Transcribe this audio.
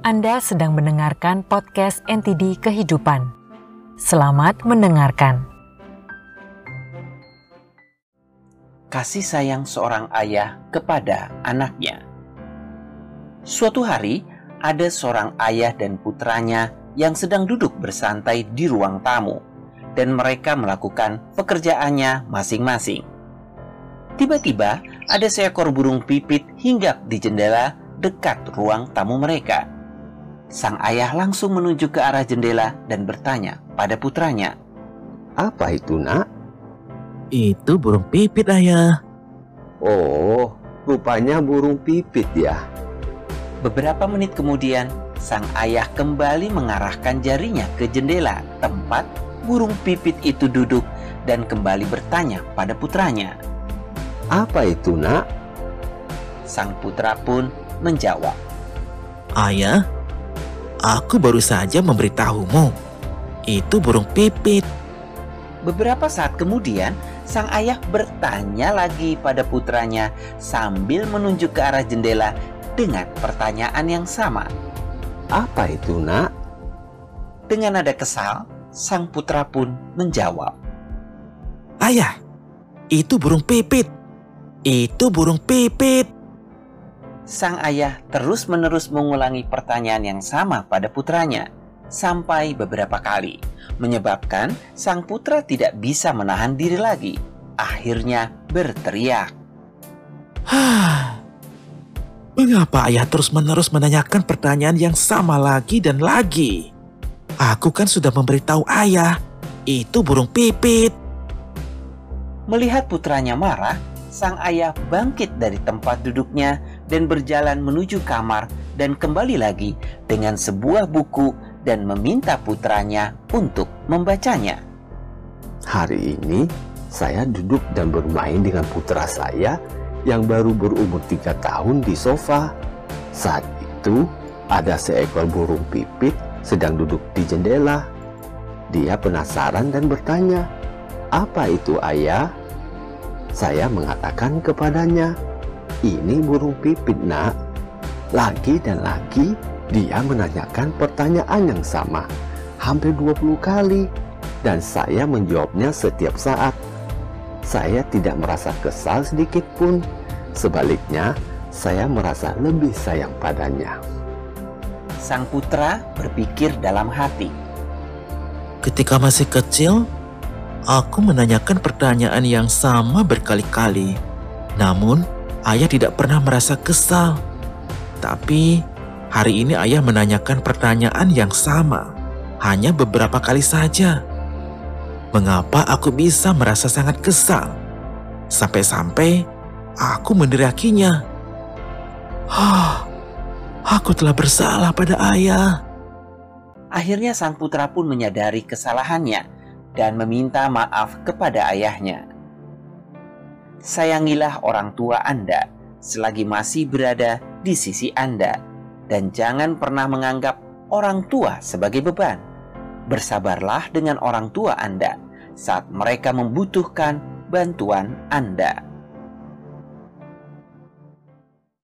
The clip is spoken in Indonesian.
Anda sedang mendengarkan podcast NTD Kehidupan. Selamat mendengarkan. Kasih sayang seorang ayah kepada anaknya. Suatu hari, ada seorang ayah dan putranya yang sedang duduk bersantai di ruang tamu, dan mereka melakukan pekerjaannya masing-masing. Tiba-tiba, ada seekor burung pipit hinggap di jendela dekat ruang tamu mereka. Sang ayah langsung menuju ke arah jendela dan bertanya pada putranya, Apa itu, nak? Itu burung pipit, ayah. Oh, rupanya burung pipit ya. Beberapa menit kemudian, sang ayah kembali mengarahkan jarinya ke jendela tempat burung pipit itu duduk dan kembali bertanya pada putranya. Apa itu, nak? Sang putra pun menjawab, Ayah, aku baru saja memberitahumu. Itu burung pipit. Beberapa saat kemudian, sang ayah bertanya lagi pada putranya sambil menunjuk ke arah jendela dengan pertanyaan yang sama. Apa itu, nak? Dengan nada kesal, sang putra pun menjawab, Ayah, itu burung pipit. Itu burung pipit. Sang ayah terus-menerus mengulangi pertanyaan yang sama pada putranya sampai beberapa kali, menyebabkan sang putra tidak bisa menahan diri lagi. Akhirnya berteriak. Hah. Mengapa ayah terus-menerus menanyakan pertanyaan yang sama lagi dan lagi? Aku kan sudah memberitahu ayah, itu burung pipit. Melihat putranya marah, sang ayah bangkit dari tempat duduknya dan berjalan menuju kamar dan kembali lagi dengan sebuah buku dan meminta putranya untuk membacanya. Hari ini saya duduk dan bermain dengan putra saya yang baru berumur tiga tahun di sofa. Saat itu ada seekor burung pipit sedang duduk di jendela. Dia penasaran dan bertanya, "Apa itu, Ayah?" Saya mengatakan kepadanya, "Ini burung pipit, Nak." Lagi dan lagi dia menanyakan pertanyaan yang sama, hampir 20 kali, dan saya menjawabnya setiap saat. Saya tidak merasa kesal sedikit pun. Sebaliknya, saya merasa lebih sayang padanya. Sang putra berpikir dalam hati, Ketika masih kecil, aku menanyakan pertanyaan yang sama berkali-kali. Namun, ayah tidak pernah merasa kesal. Tapi, hari ini ayah menanyakan pertanyaan yang sama, hanya beberapa kali saja. Mengapa aku bisa merasa sangat kesal? Sampai-sampai aku meneriakinya. Hah, aku telah bersalah pada ayah. Akhirnya sang putra pun menyadari kesalahannya dan meminta maaf kepada ayahnya. Sayangilah orang tua Anda selagi masih berada di sisi Anda dan jangan pernah menganggap orang tua sebagai beban. Bersabarlah dengan orang tua Anda saat mereka membutuhkan bantuan Anda.